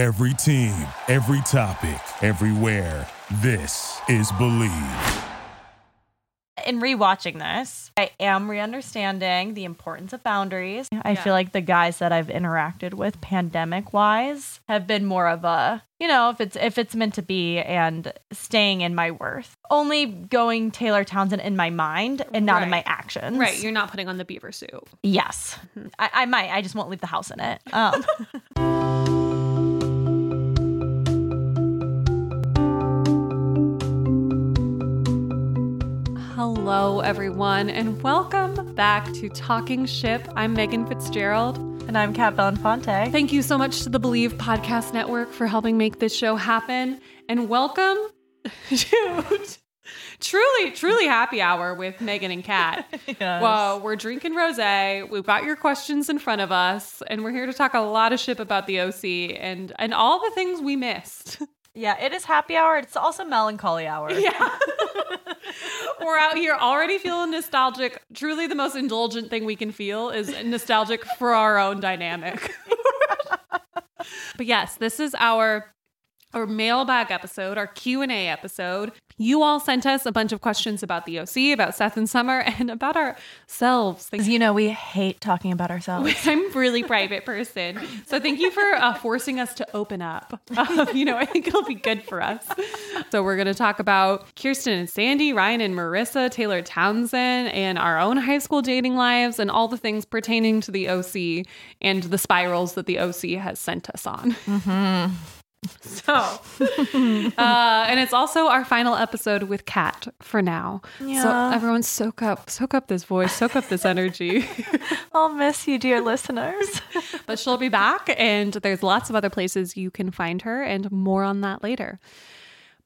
Every team, every topic, everywhere. This is Believe. in rewatching this, I am re-understanding the importance of boundaries. I Yeah. feel like the guys that I've interacted with pandemic wise have been more of a, you know, if it's if it's meant to be and staying in my worth. Only going Taylor Townsend in my mind and not in my Right. actions. Right, you're not putting on the beaver suit. yes. I, I might. I just won't leave the house in it. Um Hello, everyone, and welcome back to Talking Ship. I'm Megan Fitzgerald. and I'm Kat Belenfante. Thank you so much to the Believe Podcast Network for helping make this show happen. And welcome to truly, truly happy hour with Megan and Kat. Yes. Well, we're drinking rose. We've got your questions in front of us, and we're here to talk a lot of ship about the OC and and all the things we missed. Yeah, it is happy hour. It's also melancholy hour. Yeah. We're out here already feeling nostalgic. Truly, the most indulgent thing we can feel is nostalgic for our own dynamic. but yes, this is our our mailbag episode, our Q&A episode. You all sent us a bunch of questions about the OC, about Seth and Summer, and about ourselves. Because you know we hate talking about ourselves. I'm a really private person. So thank you for uh, forcing us to open up. Um, you know, I think it'll be good for us. So we're going to talk about Kirsten and Sandy, Ryan and Marissa, Taylor Townsend, and our own high school dating lives and all the things pertaining to the OC and the spirals that the OC has sent us on. So, uh, and it's also our final episode with Kat for now. So everyone soak up, soak up this voice, soak up this energy. I'll miss you, dear listeners. but she'll be back and there's lots of other places you can find her and more on that later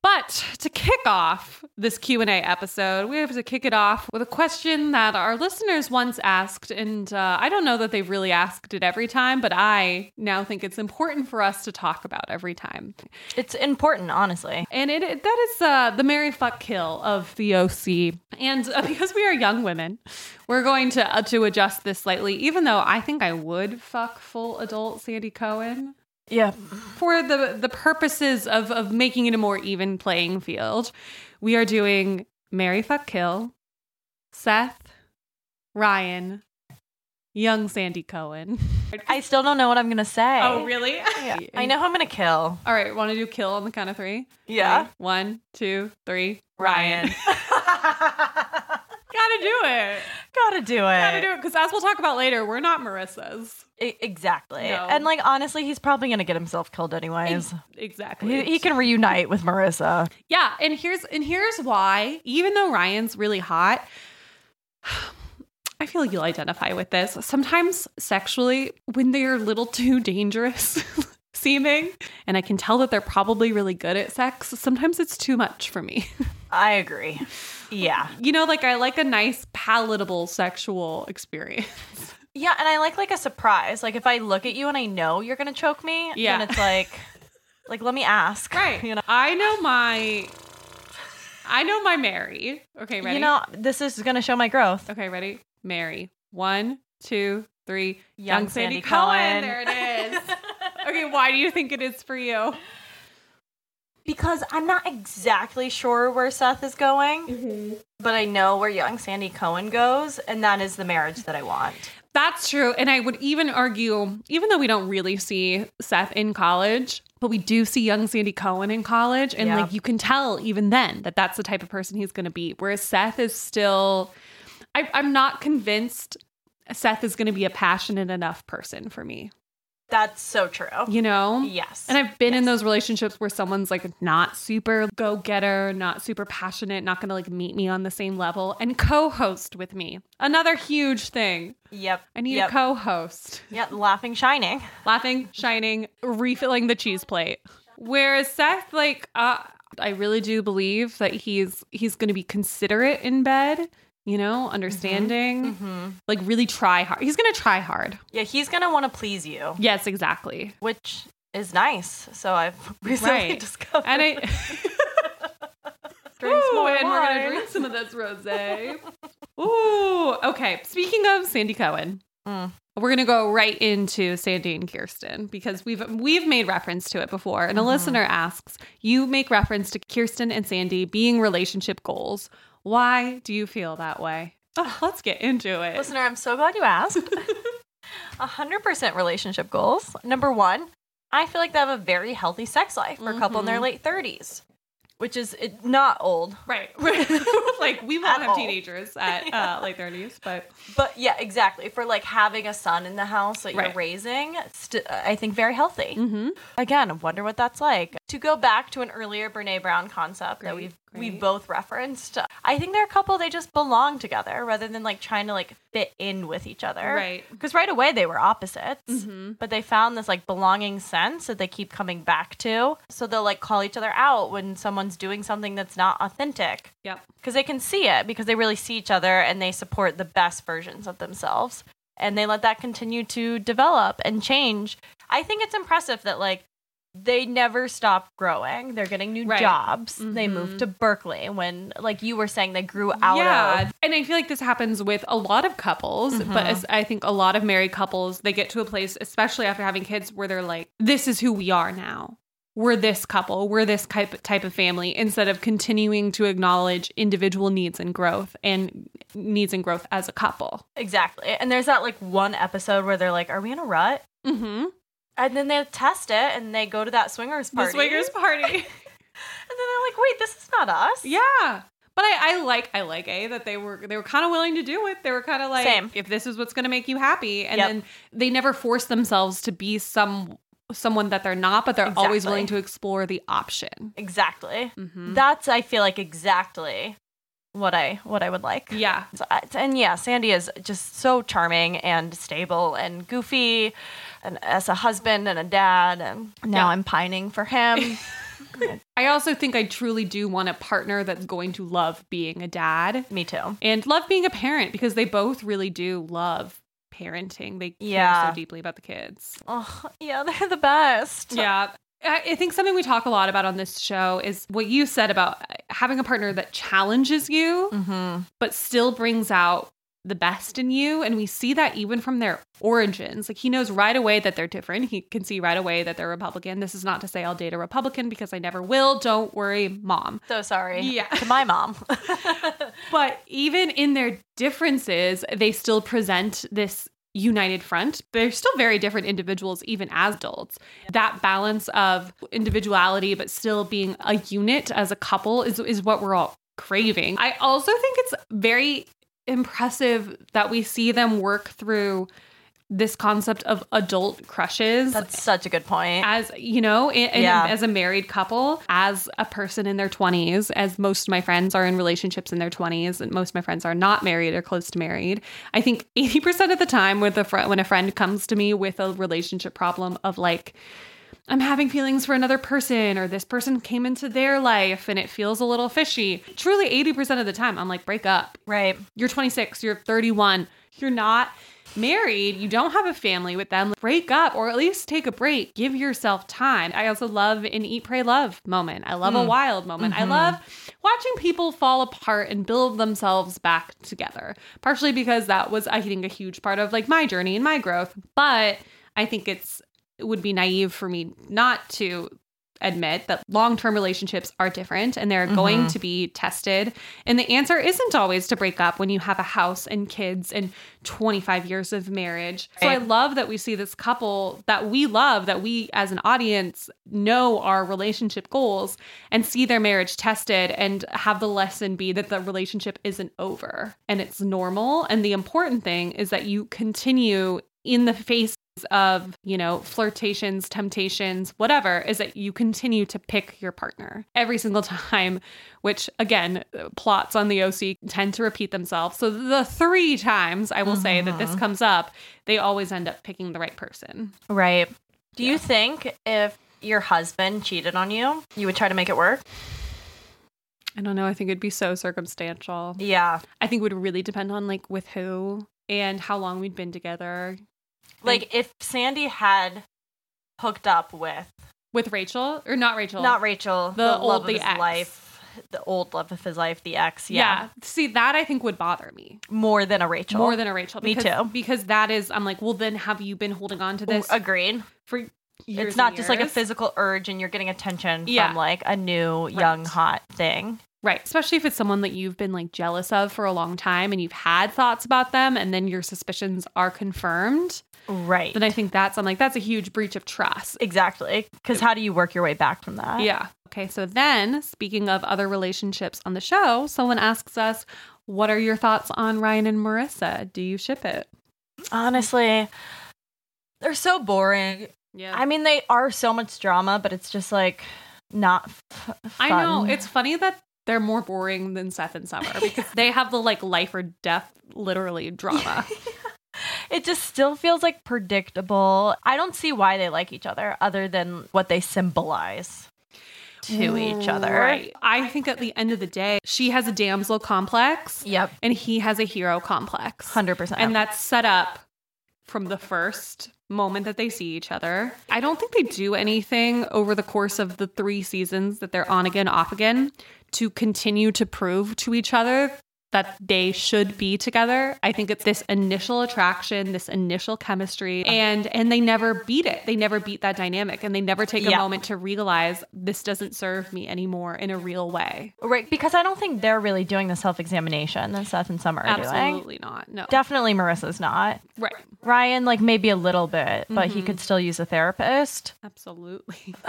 but to kick off this q&a episode we have to kick it off with a question that our listeners once asked and uh, i don't know that they've really asked it every time but i now think it's important for us to talk about every time It's important, honestly. and it, it- that is uh, the Marry fuck kill of the OC. And uh, because we are young women, we're going to uh, to adjust this slightly. Even though I think I would fuck full adult Sandy Cohen Yeah. for the the purposes of of making it a more even playing field, we are doing Marry fuck kill, Seth, Ryan, young Sandy Cohen. I still don't know what I'm gonna say. Oh, really? Yeah. I know who I'm gonna kill. All right, want to do kill on the count of three? Yeah. One, two, three. Ryan. Gotta do it. Gotta do it. Gotta do it. Because as we'll talk about later, we're not Marissa's. E- exactly. No. And like honestly, he's probably gonna get himself killed anyways. Exactly. He, he can reunite with Marissa. yeah, and here's and here's why. Even though Ryan's really hot, I feel like you'll identify with this. Sometimes sexually, when they're a little too dangerous seeming, and I can tell that they're probably really good at sex, sometimes it's too much for me. I agree. Yeah. you know, like I like a nice palatable sexual experience. Yeah, and I like like a surprise. Like if I look at you and I know you're gonna choke me, Yeah. then it's like like let me ask. Right. You know. I know my I know my Mary. Okay, ready? You know, this is gonna show my growth. okay, ready? Mary. One, two, three. Young Sandy Cohen. There it is. okay, why do you think it is for you? Because I'm not exactly sure where Seth is going, Mm-hmm. but I know where young Sandy Cohen goes, and that is the marriage that I want. That's true. And I would even argue, even though we don't really see Seth in college, but we do see young Sandy Cohen in college. And Yeah. like you can tell even then that that's the type of person he's going to be. Whereas Seth is still, I, I'm not convinced Seth is going to be a passionate enough person for me, That's so true. you know? Yes. And I've been in those relationships where someone's like not super go getter, not super passionate, not going to like meet me on the same level and co host with me. Another huge thing. Yep. I need yep. a co host. Yep. Laughing, shining. laughing, shining, refilling the cheese plate. Whereas Seth, like, uh, I really do believe that he's he's going to be considerate in bed. You know, understanding, Mm-hmm. like really try hard. He's going to try hard. Yeah, he's gonna want to please you, Yes, exactly. which is nice. So I've recently Right. discovered. And I Drink some Ooh, and we're gonna drink some of this rosé. Ooh, okay. Speaking of Sandy Cohen, Mm. we're gonna go right into Sandy and Kirsten because we've we've made reference to it before. And a listener asks, you make reference to Kirsten and Sandy being relationship goals. Why do you feel that way? Oh, let's get into it. Listener, I'm so glad you asked. 100% relationship goals. Number one, I feel like they have a very healthy sex life for a couple in their late 30s, which is not old. Right. like we won't At have all. teenagers at uh, late 30s, but But yeah, exactly. For like having a son in the house that Right. you're raising, st- I think very healthy. Mhm. Again, I wonder what that's like. To go back to an earlier Brene Brown concept that we've great. we've both referenced, I think they're a couple. They just belong together rather than like trying to like fit in with each other. Right. Because right away they were opposites, Mhm. but they found this like belonging sense that they keep coming back to. So they'll like call each other out when someone's doing something that's not authentic yep. because they can see it because they really see each other and they support the best versions of themselves and they let that continue to develop and change i think it's impressive that like they never stop growing they're getting new Right. jobs they Mhm. moved to berkeley when like you were saying they grew out yeah. of And I feel like this happens with a lot of couples, but as I think a lot of married couples, they get to a place, especially after having kids, where they're like, this is who we are now. We're this couple, we're this type, type of family, instead of continuing to acknowledge individual needs and growth and needs and growth as a couple. exactly and there's that like one episode where they're like are we in a rut Mm-hmm. And then they test it and they go to that swingers party The swingers party. and then they're like wait this is not us Yeah. But I, I like I like a that they were they were kind of willing to do it. They were kind of like Same. if this is what's going to make you happy, and Yep. then they never force themselves to be some someone that they're not, but they're always willing to explore the option. exactly Mhm. that's i feel like exactly what i what i would like Yeah, So, and yeah sandy is just so charming and stable and goofy and as a husband and a dad and now Yeah. i'm pining for him I also think I truly do want a partner that's going to love being a dad me too and love being a parent because they both really do love parenting. They care so deeply about the kids. oh yeah they're the best Yeah. I I think something we talk a lot about on this show is what you said about having a partner that challenges you, mm-hmm. but still brings out the best in you. And we see that even from their origins. Like he knows right away that they're different. He can see right away that they're Republican. This is not to say I'll date a Republican because I never will. Don't worry, mom. so sorry Yeah. to my mom But even in their differences, they still present this united front. They're still very different individuals, even as adults. That balance of individuality, but still being a unit as a couple is, is what we're all craving. I also think it's very impressive that we see them work through this concept of adult crushes that's such a good point as you know in, in- Yeah. as a married couple as a person in their 20s as most of my friends are in relationships in their 20s and most of my friends are not married or close to married i think 80% of the time with a friend when a friend comes to me with a relationship problem of like I'm having feelings for another person, or this person came into their life and it feels a little fishy. Truly, 80% of the time, I'm like, break up right you're 26, you're 31, you're not married, you don't have a family with them, break up or at least take a break. Give yourself time. I also love an eat, pray, love moment. I love a hmm. wild moment. I mm-hmm. love watching people fall apart and build themselves back together. Partially because that was, I think, a huge part of like my journey and my growth. But I think it's, it would be naive for me not to admit that long-term relationships are different and they're going mm-hmm. to be tested. And the answer isn't always to break up when you have a house and kids and 25 years of marriage. So i love that we see this couple that we love that we as an audience know our relationship goals and see their marriage tested and have the lesson be that the relationship isn't over and it's normal. And the important thing is that you continue in the face of, you know, flirtations, temptations, whatever, is that you continue to pick your partner every single time, which again, plots on the OC tend to repeat themselves. So the three times I will say that this mm-hmm. comes up, they always end up picking the right person. right do you think if your husband cheated on you you would try to make it work I don't know. I think it'd be so circumstantial. yeah I think it would really depend on like with who and how long we'd been together. Like if sandy had hooked up with With Rachel or not Rachel? not rachel The the, old- love of the his ex. life the old love of his life, the ex. Yeah. Yeah. See, that I think would bother me More than a Rachel. more than a Rachel. Me Because, too. Because that is, I'm like, well, then have you been holding on to this Agreed. for years? it's not just like a physical urge and you're getting attention Yeah. from like a new young hot thing. Right. Especially if it's someone that you've been like jealous of for a long time and you've had thoughts about them and then your suspicions are confirmed. Right. Then I think that's, I'm like, that's a huge breach of trust. exactly. Because how do you work your way back from that? Yeah. Okay. So then, speaking of other relationships on the show, someone asks us, what are your thoughts on Ryan and Marissa? Do you ship it? Honestly, they're so boring. Yeah. I mean, they are so much drama, but it's just like not f- I know. It's funny that they're more boring than Seth and Summer because they have the like life or death, literally drama. it just still feels like predictable. I don't see why they like each other other than what they symbolize to each other. Right. I think at the end of the day, she has a damsel complex Yep. and he has a hero complex. 100%. And that's set up from the first moment that they see each other. I don't think they do anything over the course of the three seasons that they're on again, off again to continue to prove to each other that they should be together. I think it's this initial attraction, this initial chemistry, and and they never beat it. They never beat that dynamic and they never take a Yeah. moment to realize this doesn't serve me anymore in a real way. right. Because I don't think they're really doing the self examination that Seth and Summer are doing. Absolutely not. No. Definitely Marissa's not. right. Ryan, like maybe a little bit, but Mm-hmm. he could still use a therapist. Absolutely.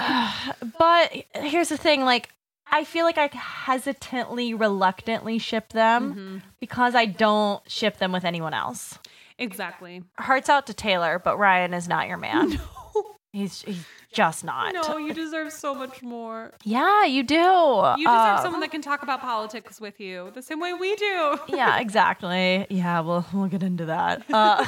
But here's the thing like, I feel like I hesitantly, reluctantly ship them Mm-hmm. because I don't ship them with anyone else. exactly. Hearts out to Taylor, but Ryan is not your man. No. He's, he's just not. No, you deserve so much more. Yeah, you do. You deserve Uh, someone that can talk about politics with you the same way we do. yeah, exactly. Yeah, we'll we'll get into that. Uh,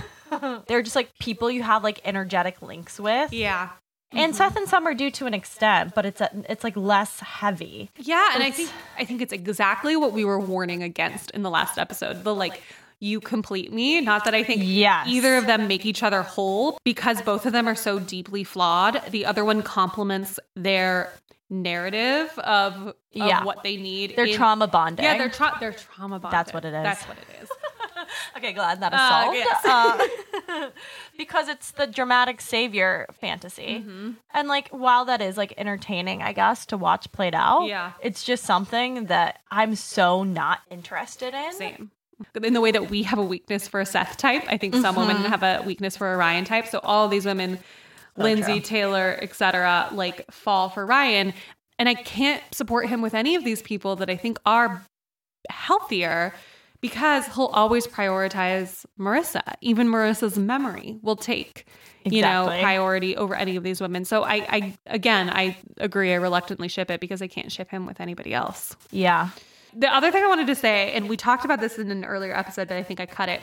they're just like people you have like energetic links with. Yeah. And Seth and Summer do to an extent, but it's a, it's like less heavy. Yeah, and I think I think it's exactly what we were warning against in the last episode. The like you complete me. Not that I think Yes. either of them make each other whole because both of them are so deeply flawed. The other one complements their narrative of, of Yeah. what they need. They're in- trauma bonding. Yeah, they're tra- they're trauma bonded. That's what it is. That's what it is. okay. Glad that is Uh, solved. yes. Uh, because it's the dramatic savior fantasy, Mm-hmm. and like while that is like entertaining, I guess to watch played out. Yeah. it's just something that I'm so not interested in. Same. In the way that we have a weakness for a Seth type, I think some women have a weakness for a Ryan type. So all these women, Lindsay, true. Taylor, etc., like fall for Ryan. And I can't support him with any of these people that I think are healthier because he'll always prioritize Marissa. Even Marissa's memory will take, you know, priority over any of these women. So I, I again, I agree. I reluctantly ship it because I can't ship him with anybody else. Yeah, The other thing I wanted to say, and we talked about this in an earlier episode, but I think I cut it,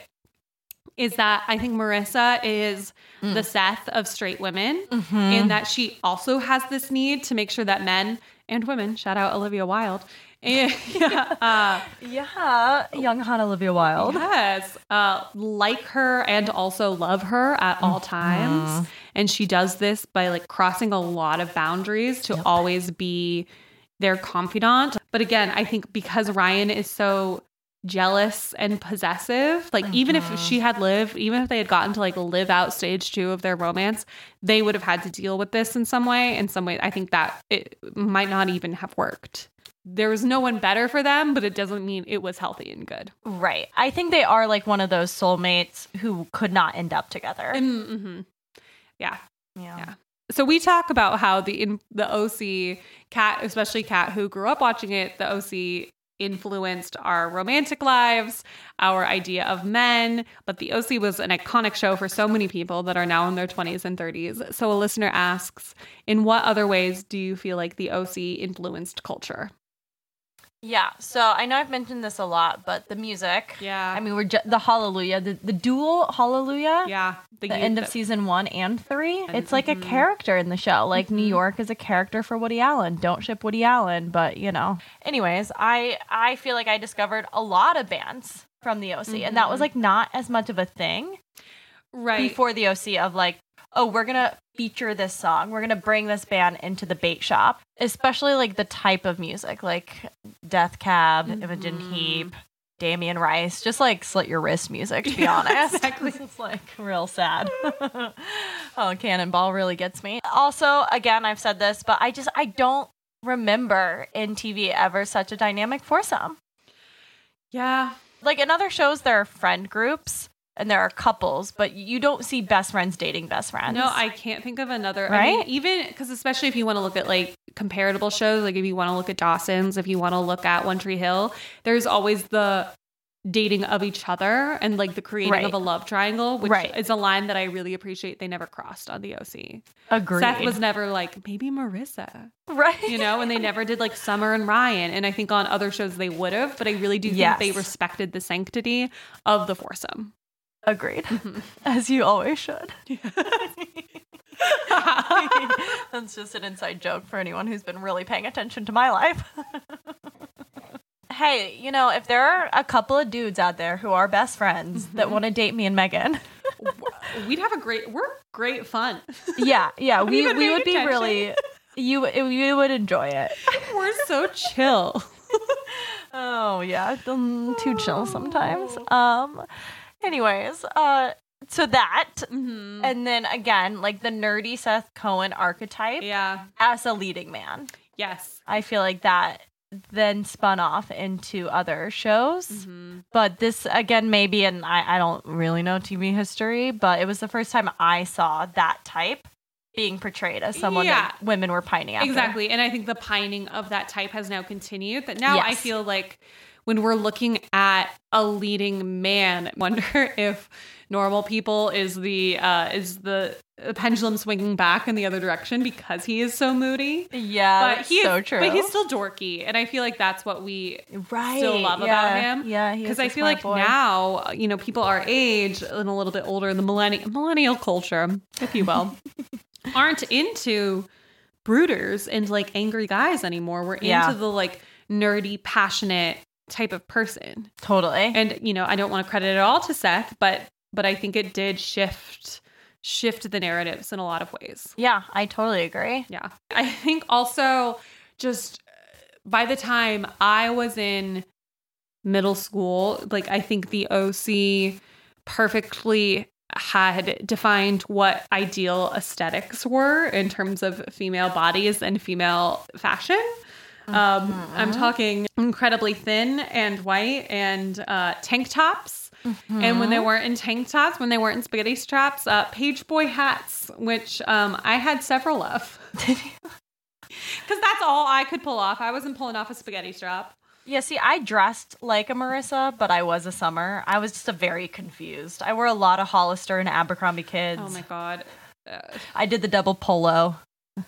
is that I think Marissa is mm. the Seth of straight women, mm-hmm. in that she also has this need to make sure that men and women, shout out Olivia Wilde, and, yeah, uh, yeah. Young Han Olivia Wilde. yes, uh, like her and also love her at all times. And she does this by like crossing a lot of boundaries to always be their confidant. But again, I think because Ryan is so jealous and possessive, like even if she had lived, even if they had gotten to like live out stage two of their romance, they would have had to deal with this in some way. In some way, I think that it might not even have worked. There was no one better for them, but it doesn't mean it was healthy and good. Right. I think they are like one of those soulmates who could not end up together. Mm-hmm. Yeah. yeah. yeah. So we talk about how the in the OC cat, especially cat who grew up watching it, the OC influenced our romantic lives, our idea of men. But the OC was an iconic show for so many people that are now in their 20s and 30s. So a listener asks, in what other ways do you feel like the OC influenced culture? Yeah. So I know I've mentioned this a lot, but the music. Yeah. I mean, we're ju- the Hallelujah, the, the dual Hallelujah. Yeah. The youth end of season one and three. It's like a character in the show. Like New York is a character for Woody Allen. Don't ship Woody Allen, but you know. Anyways, I I feel like I discovered a lot of bands from the OC, and that was like not as much of a thing Right. before the OC of like, oh, we're going to feature this song. We're going to bring this band into the bait shop, especially like the type of music, like Death Cab, Imogen Mhm. Heap, Damien Rice, just like slit your wrist music, to be Yeah, honest. exactly. it's like real sad. oh, Cannonball really gets me. Also, again, I've said this, but I just, I don't remember in TV ever such a dynamic foursome. Yeah. Like in other shows, there are friend groups and there are couples, but you don't see best friends dating best friends. No, I can't think of another. I mean, Right? even because especially if you want to look at like comparable shows, like if you want to look at Dawson's, if you want to look at One Tree Hill, there's always the dating of each other and like the creating Right. of a love triangle, which Right. is a line that I really appreciate. They never crossed on the OC. Agreed. Seth was never like maybe Marissa, right. you know, and they never did like Summer and Ryan. And I think on other shows they would have, but I really do Yes. think they respected the sanctity of the foursome. Agreed. As you always should. That's just an inside joke for anyone who's been really paying attention to my life. hey, you know, if there are a couple of dudes out there who are best friends that want to date me and Megan, We'd have a great, we're great fun. yeah, yeah, we, we would be really, you you would enjoy it. We're so chill. Oh yeah, um, too chill sometimes. Um, anyways, uh, so that, Mm-hmm. and then again, like the nerdy Seth Cohen archetype Yeah. as a leading man. Yes. I feel like that then spun off into other shows. Mm-hmm. But this again, maybe, and I, I don't really know TV history, but it was the first time I saw that type being portrayed as someone Yeah. that women were pining after. Exactly. And I think the pining of that type has now continued. That now I feel like when we're looking at a leading man, I wonder if normal people is the uh is the pendulum swinging back in the other direction because he is so moody. Yeah, but he so is, true. But he's still dorky, and I feel like that's what we right. still love yeah. about him. Yeah, because I feel like boy. now, you know, people our age and a little bit older in the millennial millennial culture, if you will, aren't into brooders and like angry guys anymore. We're Yeah. into the like nerdy, passionate type of person. totally. And you know, I don't want to credit it all to Seth, but but I think it did shift shift the narratives in a lot of ways. yeah, I totally agree. Yeah. I think also just uh, by the time I was in middle school, like I think the OC perfectly had defined what ideal aesthetics were in terms of female bodies and female fashion. Um, I'm talking incredibly thin and white and uh, tank tops. And when they weren't in tank tops, when they weren't in spaghetti straps, uh, page boy hats, which um, I had several of. Because that's all I could pull off. I wasn't pulling off a spaghetti strap. Yeah, see, I dressed like a Marissa, but I was a summer. I was just a very confused. I wore a lot of Hollister and Abercrombie kids. Oh my God. Uh, I did the double polo.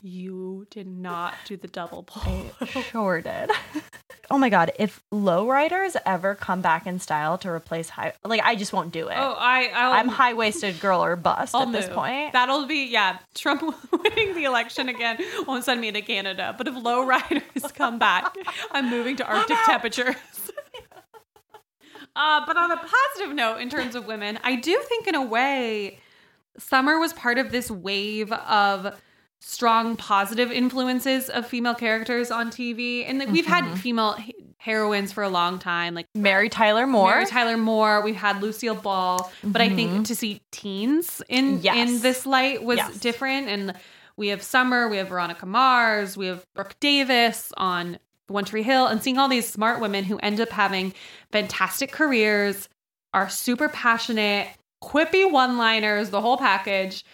You did not do the double pull. Sure did. oh my god, if lowriders ever come back in style to replace high, like I just won't do it. Oh, I, I'll, I'm high waisted girl or bust I'll at this move. point. That'll be yeah. Trump winning the election again won't send me to Canada. But if low riders come back, I'm moving to Arctic temperatures. uh, but on a positive note, in terms of women, I do think in a way, Summer was part of this wave of strong positive influences of female characters on TV, and like, we've Mm-hmm. had female heroines for a long time, like Mary Tyler Moore. Mary Tyler Moore. We've had Lucille Ball, but I think to see teens in Mm-hmm. Yes. in this light was Yes. different. And we have Summer, we have Veronica Mars, we have Brooke Davis on One Tree Hill, and seeing all these smart women who end up having fantastic careers, are super passionate, quippy one-liners, the whole package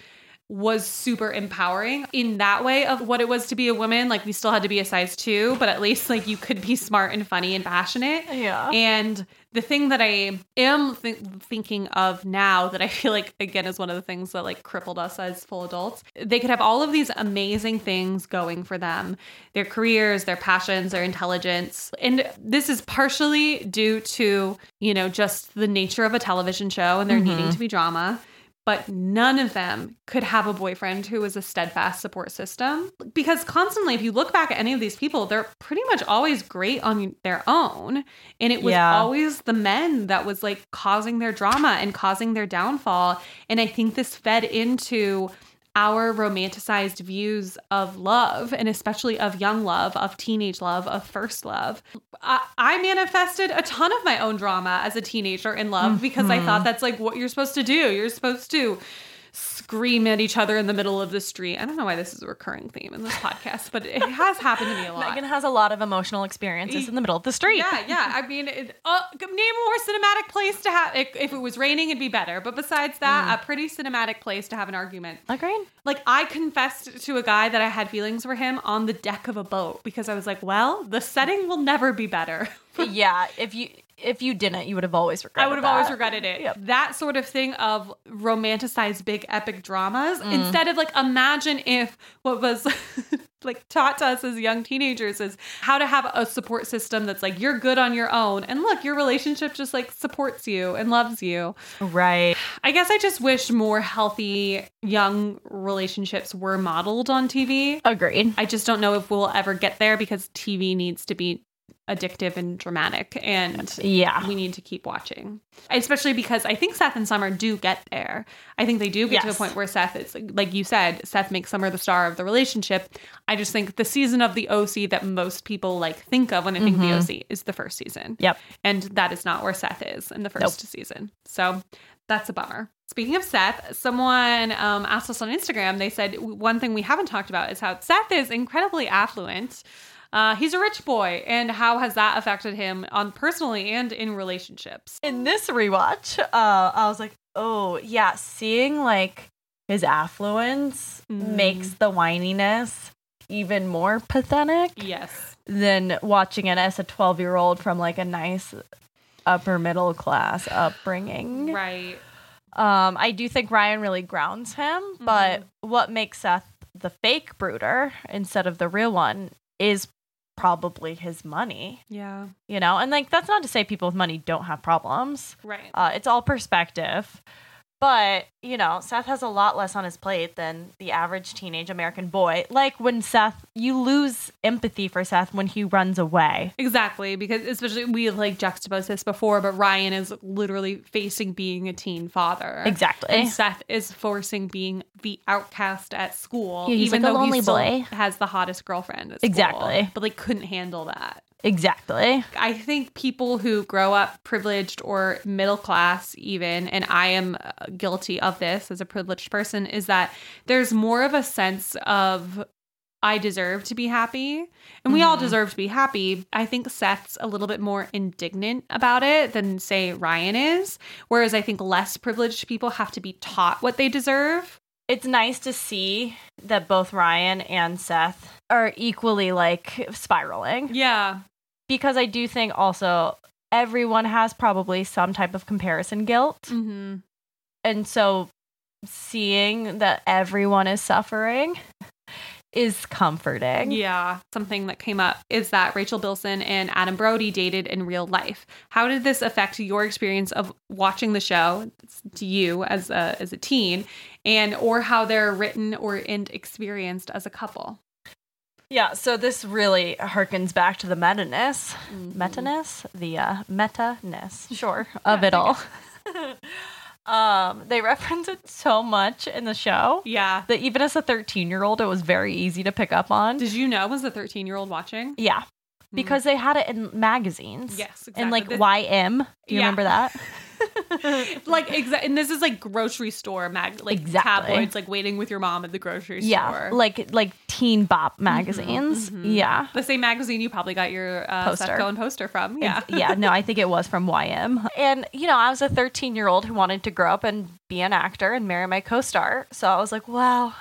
was super empowering in that way of what it was to be a woman. Like we still had to be a size two, but at least like you could be smart and funny and passionate. Yeah. And the thing that I am th- thinking of now that I feel like, again, is one of the things that like crippled us as full adults, they could have all of these amazing things going for them their careers, their passions, their intelligence. And this is partially due to, you know, just the nature of a television show and there mm-hmm. needing to be drama. But none of them could have a boyfriend who was a steadfast support system. Because constantly, if you look back at any of these people, they're pretty much always great on their own. And it was Yeah. always the men that was like causing their drama and causing their downfall. And I think this fed into our romanticized views of love and especially of young love, of teenage love, of first love. I, I manifested a ton of my own drama as a teenager in love because I thought mm-hmm. that's like what you're supposed to do. You're supposed to scream at each other in the middle of the street. I don't know why this is a recurring theme in this podcast, but it has happened to me a lot. Megan has a lot of emotional experiences in the middle of the street. Yeah, yeah. I mean, it, uh, name a more cinematic place to have. If, if it was raining, it'd be better. But besides that, a pretty cinematic place to have an argument. Agreed. Like I confessed to a guy that I had feelings for him on the deck of a boat because I was like, well, the setting will never be better. yeah, if you if you didn't, you would have always regretted. I would have always regretted it. Yep. That sort of thing of romanticized big epic dramas Mm. instead of like imagine if what was like taught to us as young teenagers is how to have a support system that's like you're good on your own and look your relationship just like supports you and loves you. Right. I guess I just wish more healthy young relationships were modeled on TV. Agreed. I just don't know if we'll ever get there because TV needs to be addictive and dramatic and Yeah. we need to keep watching. Especially because I think Seth and Summer do get there. I think they do get to a point where Seth is like you said, Seth makes Summer the star of the relationship. I just think the season of the OC that most people like think of when they think the OC is the first season. Yep. And that is not where Seth is in the first season. So that's a bummer. Speaking of Seth, someone um, asked us on Instagram. They said one thing we haven't talked about is how Seth is incredibly affluent. Uh, he's a rich boy, and how has that affected him on personally and in relationships? In this rewatch, uh, I was like, oh yeah, seeing like his affluence Mm. makes the whininess even more pathetic Yes. than watching it as a twelve year old from like a nice upper middle class upbringing. Right. Um, I do think Ryan really grounds him, but what makes Seth the fake brooder instead of the real one is probably his money, Yeah. you know? And like, that's not to say people with money don't have problems. Right. Uh, it's all perspective. But, you know, Seth has a lot less on his plate than the average teenage American boy. Like when Seth, you lose empathy for Seth when he runs away. Exactly, because especially we like juxtaposed this before, but Ryan is literally facing being a teen father. Exactly. And Seth is forcing being the outcast at school, Yeah, he's even like a lonely he boy. has the hottest girlfriend. At school, Exactly. but like couldn't handle that. Exactly. I think people who grow up privileged or middle class, even, and I am uh, guilty of this as a privileged person, is that there's more of a sense of I deserve to be happy. And we all deserve to be happy. I think Seth's a little bit more indignant about it than, say, Ryan is. Whereas I think less privileged people have to be taught what they deserve. it's nice to see that both Ryan and Seth are equally like spiraling Yeah. Because I do think also everyone has probably some type of comparison guilt. Mm-hmm. And so seeing that everyone is suffering is comforting. Yeah. Something that came up is that Rachel Bilson and Adam Brody dated in real life. How did this affect your experience of watching the show to you as a as a teen and or how they're written or and experienced as a couple? Yeah, so this really harkens back to the meta-ness, Mm-hmm. meta-ness, the uh, meta-ness, sure, of it all. um, they reference it so much in the show Yeah. that even as a 13-year-old, it was very easy to pick up on. Did you know was the 13-year-old watching? yeah, because they had it in magazines. Yes, And like exactly. YM, do you Yeah. remember that? like exactly, and this is like grocery store mag like Exactly. tabloids like waiting with your mom at the grocery yeah, store. like like Teen Bop Mm-hmm, magazines. Yeah. the same magazine you probably got your uh, Poster. Seth Cohen poster from. Yeah. Ex- yeah, no, I think it was from YM. And, you know, I was a 13 year old who wanted to grow up and be an actor and marry my co star. So I was like, wow,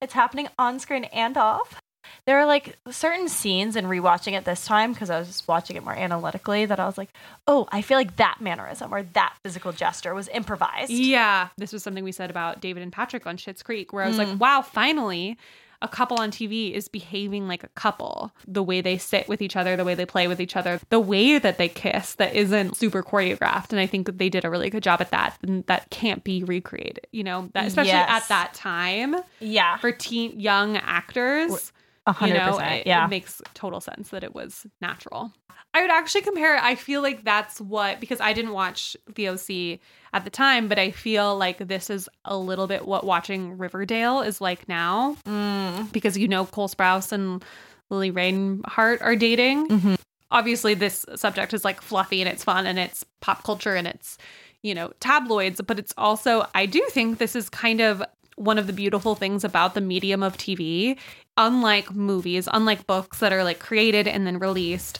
it's happening on screen and off there are like certain scenes and rewatching it this time because I was just watching it more analytically that I was like, oh, I feel like that mannerism or that physical gesture was improvised. Yeah, this was something we said about David and Patrick on Schitt's Creek, where I was mm. like, wow, finally. A couple on TV is behaving like a couple. The way they sit with each other, the way they play with each other, the way that they kiss that isn't super choreographed. And I think that they did a really good job at that. And that can't be recreated, you know, that, especially yes. at that time. Yeah. For teen young actors. We're- 100%. You know, it, yeah. it makes total sense that it was natural. I would actually compare I feel like that's what, because I didn't watch The OC at the time, but I feel like this is a little bit what watching Riverdale is like now. Mm. Because you know, Cole Sprouse and Lili Reinhart are dating. Mm-hmm. Obviously, this subject is like fluffy and it's fun and it's pop culture and it's, you know, tabloids, but it's also, I do think this is kind of one of the beautiful things about the medium of TV. Unlike movies, unlike books that are like created and then released,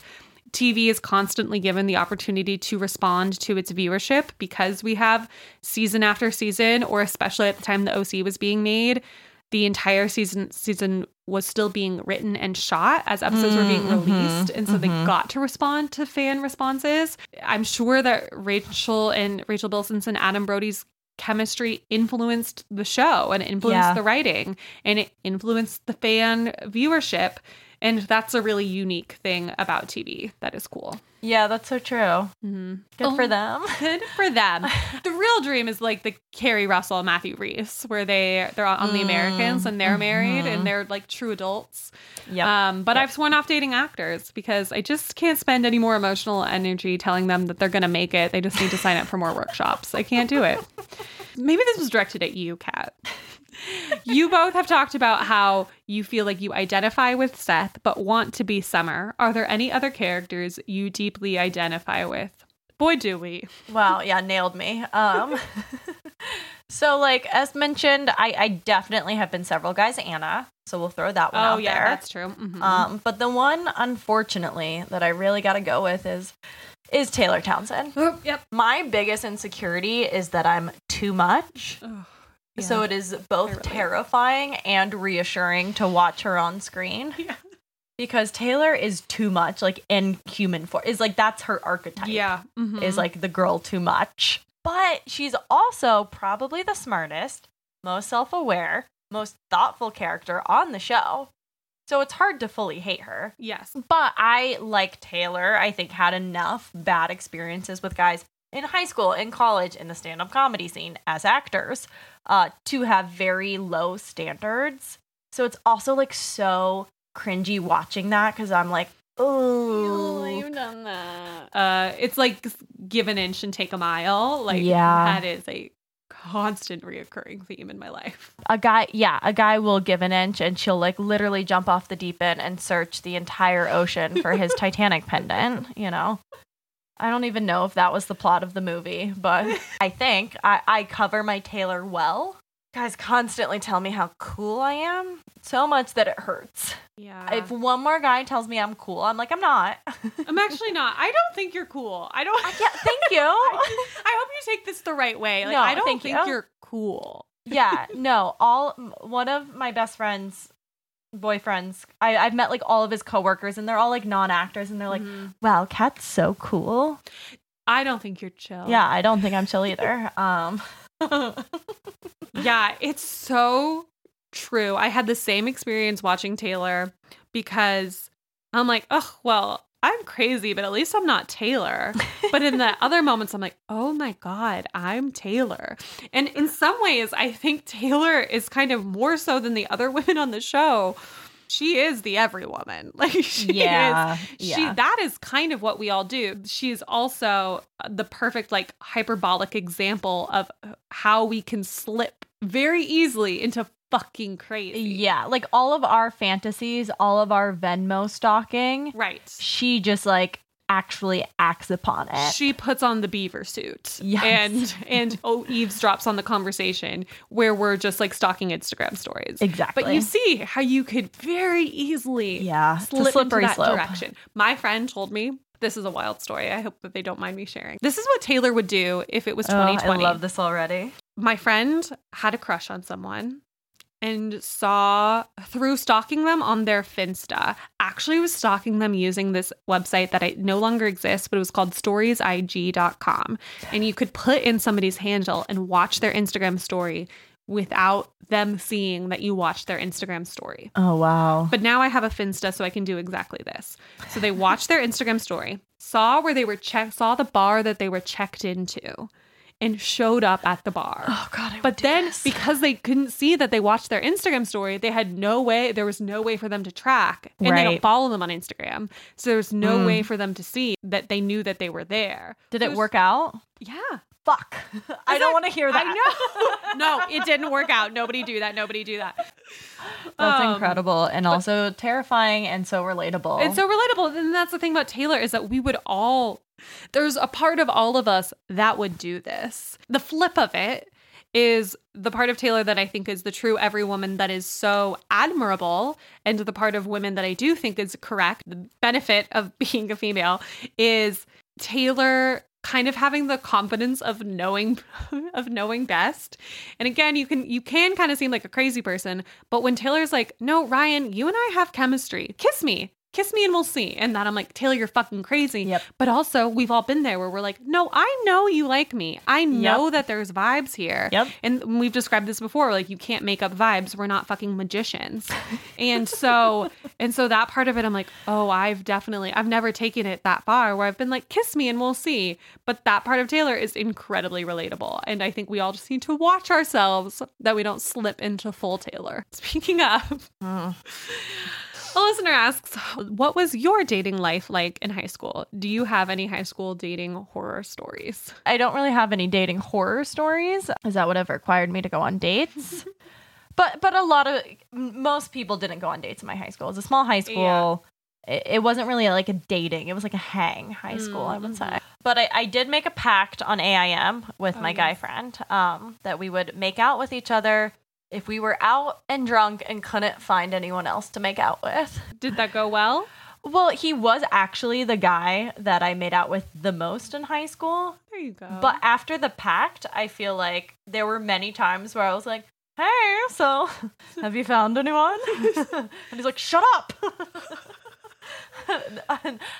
TV is constantly given the opportunity to respond to its viewership because we have season after season, or especially at the time the OC was being made, the entire season season was still being written and shot as episodes were being Mhm, released, and so they mhm. got to respond to fan responses. I'm sure that Rachel and Rachel Bilson's and Adam Brody's chemistry influenced the show and influenced Yeah. the writing and it influenced the fan viewership and that's a really unique thing about TV that is cool. Yeah, that's so true. Mm-hmm. Good for Oh. them. Good for them. the real dream is like the Keri Russell and Matthew Rhys, where they they're on the Americans and they're married mhm. and they're like true adults. Yep. Um, but Yep. I've sworn off dating actors because I just can't spend any more emotional energy telling them that they're gonna make it. They just need to sign up for more workshops. I can't do it. Maybe this was directed at you, Kat. You both have talked about how you feel like you identify with Seth but want to be Summer. Are there any other characters you deeply identify with? Boy, do we. Wow, yeah, nailed me. Um So like as mentioned, I, I definitely have been several guys Anna, so we'll throw that one Oh, out there. yeah, there. that's true. Mhm. Um, but the one unfortunately that I really gotta go with is is Taylor Townsend. Oh, yep. My biggest insecurity is that I'm too much. Ugh, So it is both terrifying and reassuring to watch her on screen. Yeah. Because Taylor is too much, like in human form. Is like that's her archetype. yeah. mhm. Is like the girl too much. But she's also probably the smartest, most self-aware, most thoughtful character on the show. So it's hard to fully hate her. yes. But I, like Taylor, I think had enough bad experiences with guys in high school, in college, in the stand up comedy scene as actors uh, to have very low standards. So it's also like so cringy watching that because I'm like, oh, you've done that. Uh, it's like give an inch and take a mile. Like Yeah. that is a constant reoccurring theme in my life. a guy, yeah, a guy will give an inch and she'll like literally jump off the deep end and search the entire ocean for his Titanic pendant, you know? I don't even know if that was the plot of the movie, but I think I, I cover my Taylor well. Guys constantly tell me how cool I am, so much that it hurts. Yeah. If one more guy tells me I'm cool, I'm like, I'm not. I'm actually not. I don't think you're cool. I don't. yeah, thank you. I, I hope you take this the right way. Like No, I don't think you. you're cool. yeah, no, all one of my best friends boyfriends I, i've met like all of his coworkers and they're all like non-actors and they're like Mhm. wow kat's so cool I don't think you're chill. yeah i don't think i'm chill either um Yeah, it's so true. I had the same experience watching Taylor because I'm like, oh, well, I'm crazy, but at least I'm not Taylor. But in the other moments, I'm like, oh my God, I'm Taylor. And in some ways, I think Taylor is kind of more so than the other women on the show. She is the every woman. Like she is she yeah that is kind of what we all do she's also the perfect like hyperbolic example of how we can slip very easily into fucking crazy yeah like all of our fantasies all of our venmo stalking right she just like actually acts upon it she puts on the beaver suit Yes. and and oh eavesdrops on the conversation where we're just like stalking instagram stories exactly but you see how you could very easily yeah slip slippery into that slope direction. My friend told me this is a wild story. I hope that they don't mind me sharing. This is what Taylor would do if it was Oh, 2020. i love this already My friend had a crush on someone and saw through stalking them on their Finsta. Actually was stalking them using this website that I no longer exists, but it was called storiesig.com. And you could put in somebody's handle and watch their Instagram story without them seeing that you watched their Instagram story. oh wow But now I have a Finsta, so I can do exactly this. So they watched their Instagram story, saw where they were checked, saw the bar that they were checked into, and showed up at the bar. Oh God! I But then, because they couldn't see that they watched their Instagram story, they had no way. There was no way for them to track, and they don't follow them on Instagram. So there was no Mm. way for them to see that they knew that they were there. did So it was- work out? Yeah, Fuck! I don't want to hear that. I know. no, it didn't work out. Nobody do that. Nobody do that. That's Um, incredible and also terrifying and so relatable. It's so relatable. And that's the thing about Taylor is that we would all, there's a part of all of us that would do this. The flip of it is the part of Taylor that I think is the true every woman that is so admirable, and the part of women that I do think is correct. The benefit of being a female is Taylor kind of having the confidence of knowing of knowing best. And again, you can you can kind of seem like a crazy person, but when Taylor's like, "No, Ryan, you and I have chemistry. Kiss me." Kiss me and we'll see. And then I'm like, Taylor, you're fucking crazy. Yep. But also, we've all been there where we're like, no, I know you like me. I know that there's vibes here. Yep. And we've described this before. Like, you can't make up vibes. We're not fucking magicians. and so, and so that part of it, I'm like, oh, I've definitely, I've never taken it that far where I've been like, kiss me and we'll see. But that part of Taylor is incredibly relatable. And I think we all just need to watch ourselves that we don't slip into full Taylor. Speaking of, Mm. A listener asks, what was your dating life like in high school? Do you have any high school dating horror stories? I don't really have any dating horror stories. Is that would have required me to go on dates? but but a lot of most people didn't go on dates in my high school. It was a small high school. It, it wasn't really like a dating. It was like a hang high school, I would say. But I, I did make a pact on AIM with my guy friend um, that we would make out with each other if we were out and drunk and couldn't find anyone else to make out with. Did that go well? Well, he was actually the guy that I made out with the most in high school. There you go. But after the pact, I feel like there were many times where I was like, hey, so have you found anyone? and he's like, shut up.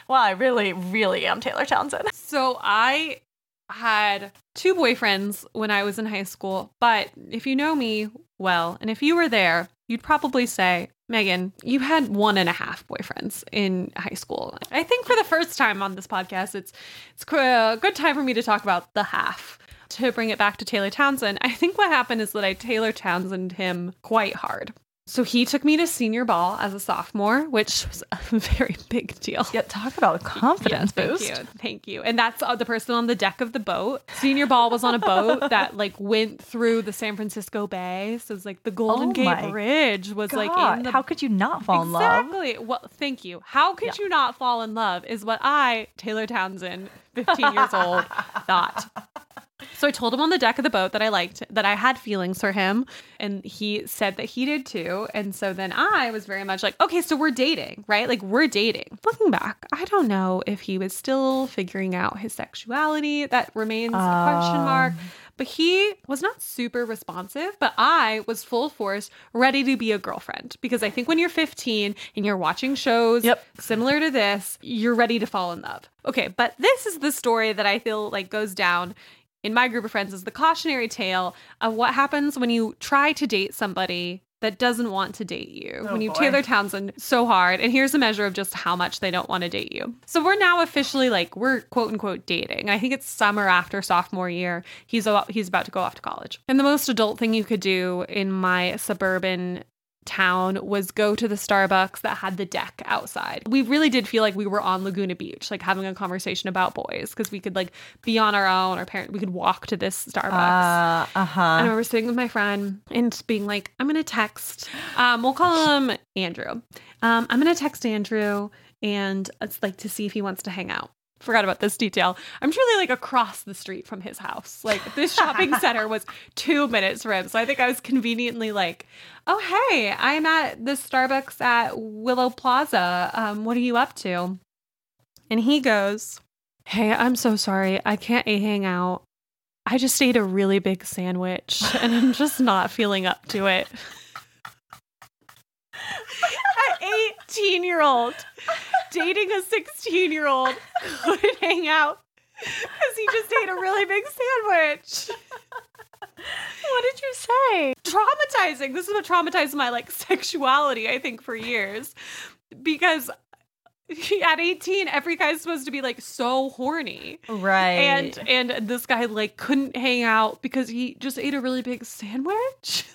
Well, I really, really am Taylor Townsend. So I had two boyfriends when I was in high school, but if you know me well, and if you were there, you'd probably say, Megan, you had one and a half boyfriends in high school. I think for the first time on this podcast, it's it's uh, a good time for me to talk about the half. To bring it back to Taylor Townsend, I think what happened is that I Taylor Townsend him quite hard. So he took me to senior ball as a sophomore, which was a very big deal. Yeah, talk about a confidence Yes, boost. Thank you. Thank you. And that's uh, the person on the deck of the boat. Senior Ball was on a boat that like went through the San Francisco Bay. So it's like the Golden Oh Gate Bridge was like in the how could you not fall in love? Exactly. Well, thank you. How could you not fall in love is what I, Taylor Townsend, 15 years old, thought. So I told him on the deck of the boat that I liked, that I had feelings for him. And he said that he did too. And so then I was very much like, okay, so we're dating, right? Like we're dating. Looking back, I don't know if he was still figuring out his sexuality. That remains a question um, mark. But he was not super responsive, but I was full force ready to be a girlfriend because I think when you're 15 and you're watching shows Yep. similar to this, you're ready to fall in love. Okay, but this is the story that I feel like goes down in my group of friends is the cautionary tale of what happens when you try to date somebody that doesn't want to date you. Oh, when you boy. Taylor Townsend so hard. And here's a measure of just how much they don't want to date you. So we're now officially like we're quote unquote dating. I think it's summer after sophomore year. He's a, he's about to go off to college. And the most adult thing you could do in my suburban town was go to the Starbucks that had the deck outside. We really did feel like we were on Laguna Beach, like having a conversation about boys because we could like be on our own. Our parent, we could walk to this Starbucks. Uh, uh huh. I remember sitting with my friend and just being like, I'm gonna text. Um, we'll call him Andrew. Um, I'm gonna text Andrew and it's like to see if he wants to hang out. Forgot about this detail. I'm truly like across the street from his house. Like this shopping center was two minutes from him. So I think I was conveniently like, oh hey, I'm at the Starbucks at Willow Plaza. Um, what are you up to? And he goes, Hey, I'm so sorry. I can't hang out. I just ate a really big sandwich and I'm just not feeling up to it. An 18 year old dating a 16 year old couldn't hang out because he just ate a really big sandwich. What did you say? Traumatizing. This is what traumatized my like sexuality, I think, for years. Because at 18, every guy's supposed to be like so horny. Right. And and this guy like couldn't hang out because he just ate a really big sandwich.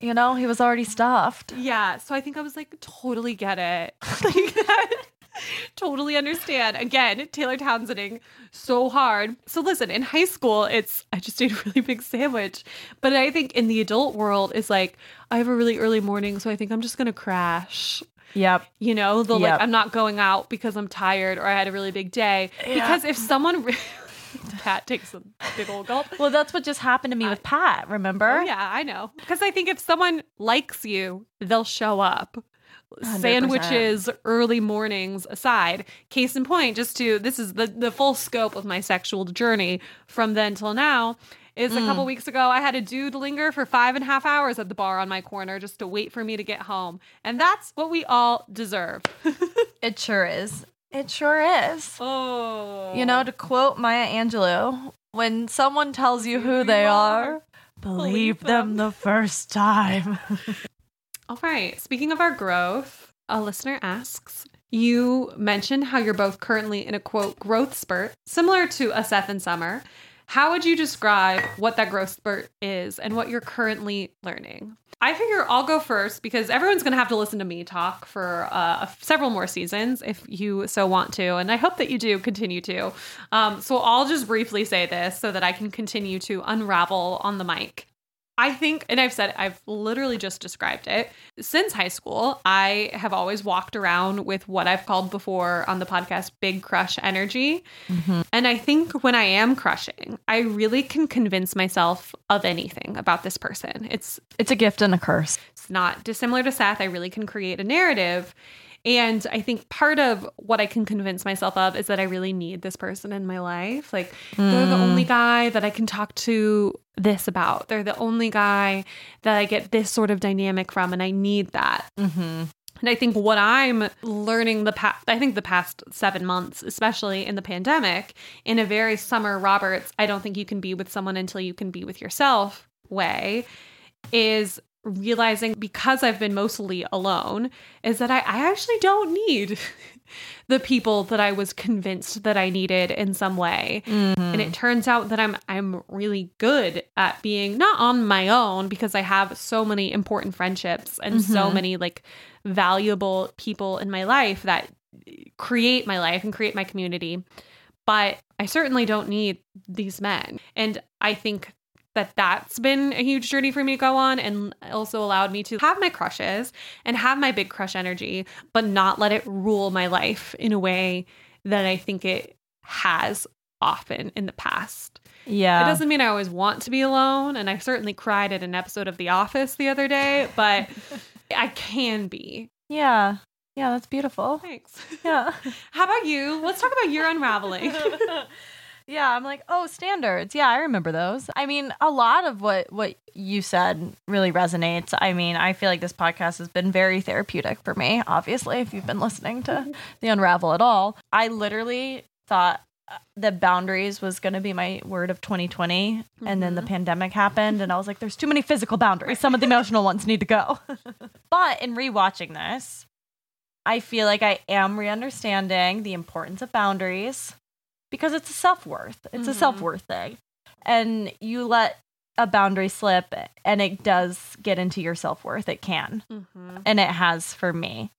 You know, he was already stuffed. Yeah, so I think I was like totally get it. Like, totally understand. Again, Taylor Townsending so hard. So listen, in high school, it's I just ate a really big sandwich. But I think in the adult world, it's like I have a really early morning, so I think I'm just gonna crash. Yep. You know, the Yep. like I'm not going out because I'm tired or I had a really big day. Yeah. Because if someone Pat takes a big old gulp. Well, that's what just happened to me with Pat, remember? Oh, yeah, I know. Because I think if someone likes you, they'll show up. 100%. Sandwiches, early mornings aside. Case in point, just to this is the the full scope of my sexual journey from then till now. Is a Mm. couple weeks ago, I had a dude linger for five and a half hours at the bar on my corner just to wait for me to get home. And that's what we all deserve. It sure is. It sure is. oh. You know, to oh. quote Maya Angelou, when someone tells you who they are, believe them. the first time. All right. Speaking of our growth, a listener asks You mentioned how you're both currently in a quote growth spurt, similar to a Seth and Summer. How would you describe what that growth spurt is and what you're currently learning? I figure I'll go first because everyone's going to have to listen to me talk for uh, several more seasons if you so want to. And I hope that you do continue to. Um, so I'll just briefly say this so that I can continue to unravel on the mic. I think, and I've said, I've literally just described it. Since high school, I have always walked around with what I've called before on the podcast big crush energy. Mm-hmm. And I think when I am crushing, I really can convince myself of anything about this person. It's It's a gift and a curse. it's not dissimilar to Seth. I really can create a narrative. And I think part of what I can convince myself of is that I really need this person in my life. Like, they're the only guy that I can talk to this about. They're the only guy that I get this sort of dynamic from, and I need that. Mm-hmm. And I think what I'm learning the past, I think the past seven months, especially in the pandemic, in a very Summer Roberts, I don't think you can be with someone until you can be with yourself way, is realizing because I've been mostly alone, is that I, I actually don't need the people that I was convinced that I needed in some way. And it turns out that I'm I'm really good at being not on my own because I have so many important friendships and so Mhm. many like valuable people in my life that create my life and create my community. But I certainly don't need these men. And I think that that's been a huge journey for me to go on and also allowed me to have my crushes and have my big crush energy, but not let it rule my life in a way that I think it has often in the past. Yeah. It doesn't mean I always want to be alone. And I certainly cried at an episode of The Office the other day, but I can be. yeah. Yeah, that's beautiful. Thanks. Yeah. How about you? Let's talk about your unraveling. yeah, I'm like, oh, standards. Yeah, I remember those. I mean, a lot of what what you said really resonates. I mean, I feel like this podcast has been very therapeutic for me. Obviously, if you've been listening to the Unravel at all, I literally thought uh, that boundaries was going to be my word of 2020 and then the pandemic happened and I was like there's too many physical boundaries some of the emotional ones need to go but in rewatching this I feel like I am re-understanding the importance of boundaries because it's a self-worth. It's a Mhm. self-worth thing. And you let a boundary slip and it does get into your self-worth. It can. Mhm. And it has for me.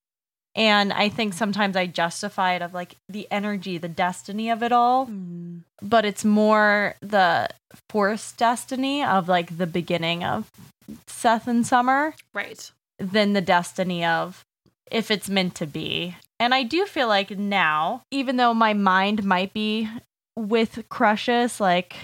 And I think sometimes I justify it of like the energy, the destiny of it all, Mm. but it's more the forced destiny of like the beginning of Seth and Summer Right. than the destiny of if it's meant to be. And I do feel like now, even though my mind might be with crushes, like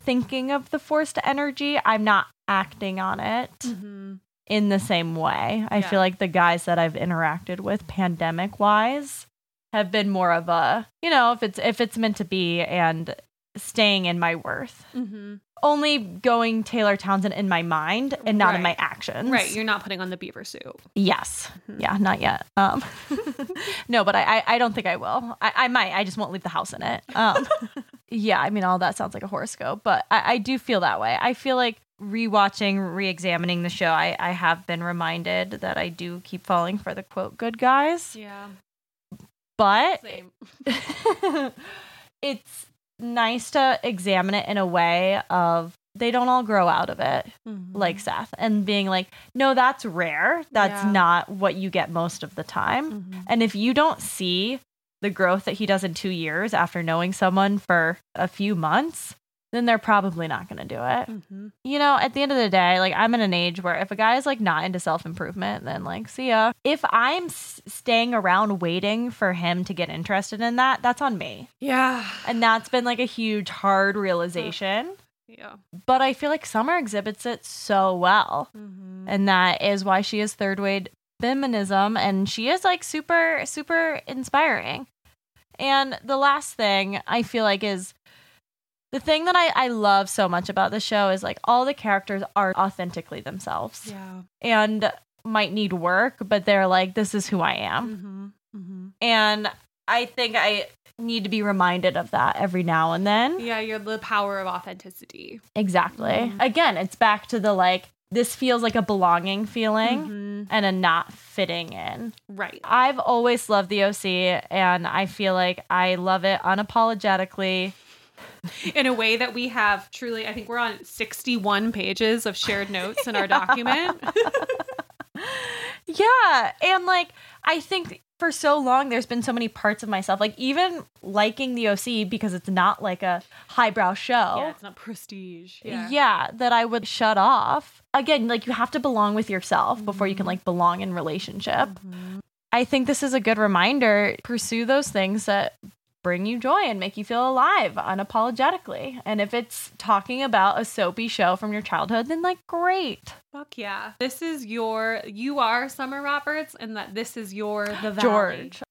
thinking of the forced energy, I'm not acting on it Mhm. in the same way. I Yeah. feel like the guys that I've interacted with pandemic wise have been more of a, you know, if it's if it's meant to be and staying in my worth. Mhm. Only going Taylor Townsend in my mind and not in my Right. actions. Right. You're not putting on the beaver suit. Yes. Mhm. Yeah, not yet. Um, no, but I, I, I don't think I will. I, I might. I just won't leave the house in it. Um, yeah, I mean, all that sounds like a horoscope, but I, I do feel that way. I feel like rewatching, re-examining the show, I, I have been reminded that I do keep falling for the quote good guys. Yeah. But it's nice to examine it in a way of they don't all grow out of it like Seth and being like, no, that's rare. That's Yeah. not what you get most of the time. Mhm. And if you don't see the growth that he does in two years after knowing someone for a few months, then they're probably not going to do it. Mhm. You know, at the end of the day, like I'm in an age where if a guy is like not into self improvement, then like, see ya. If I'm s- staying around waiting for him to get interested in that, that's on me. Yeah. And that's been like a huge, hard realization. Yeah. But I feel like Summer exhibits it so well. Mhm. And that is why she is third wave feminism. And she is like super, super inspiring. And the last thing I feel like is the thing that I, I love so much about the show is like all the characters are authentically themselves Yeah. and might need work, but they're like, this is who I am. Mhm. Mhm. And I think I need to be reminded of that every now and then. Yeah, you're the power of authenticity. Exactly. Mhm. Again, it's back to the like, this feels like a belonging feeling Mhm. and a not fitting in. Right. I've always loved the OC and I feel like I love it unapologetically. In a way that we have truly, I think we're on 61 pages of shared notes in our document. Yeah. And like, I think for so long, there's been so many parts of myself, like even liking the OC because it's not like a highbrow show. Yeah, it's not prestige. Yeah. that I would shut off. Again, like you have to belong with yourself before you can like belong in relationship. Mhm. I think this is a good reminder. Pursue those things that bring you joy and make you feel alive unapologetically. And if it's talking about a soapy show from your childhood, then like great. Fuck yeah. This is your, you are Summer Roberts, and that this is your, the Valley. George.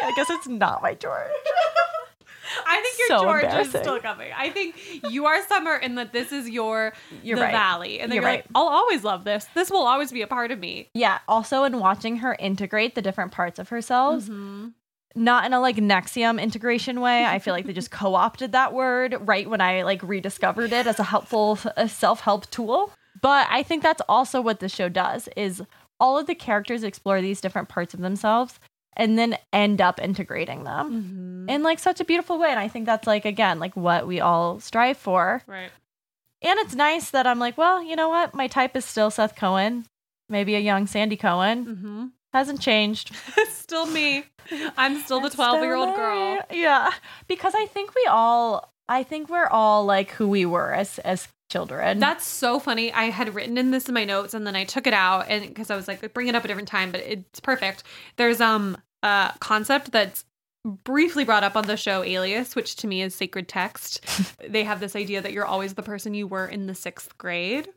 Yeah, I guess it's not my George. I think your So George is still coming. I think you are Summer, and that this is your, You're the right. Valley. And then You're you're, like. I'll always love this. This will always be a part of me. Yeah. Also, in watching her integrate the different parts of herself, Mhm. Not in a like NXIVM integration way. I feel like they just co opted that word right when I like rediscovered it as a helpful self help tool. But I think that's also what the show does is all of the characters explore these different parts of themselves and then end up integrating them Mhm. in like such a beautiful way. And I think that's like again like what we all strive for. Right. And it's nice that I'm like, well, you know what? My type is still Seth Cohen, maybe a young Sandy Cohen. Mm-hmm. Hasn't changed. It's still me. I'm still the 12 year old girl. Yeah, because I think we all, I think we're all like who we were as as children. That's so funny. I had written in this in my notes and then I took it out and because I was like bring it up a different time, but it's perfect. There's um a concept that's briefly brought up on the show Alias, which to me is sacred text. they have this idea that you're always the person you were in the sixth grade.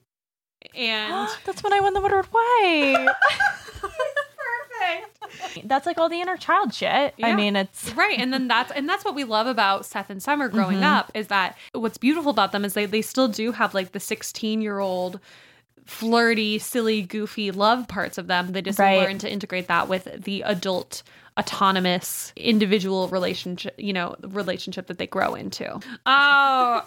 And that's when I won the Woodward Way. that's like all the inner child shit. I mean, it's right and then that's and that's what we love about seth and summer growing Mhm. up is that what's beautiful about them is they they still do have like the 16 year old flirty silly goofy love parts of them they just Right. learn to integrate that with the adult autonomous individual relationship you know relationship that they grow into oh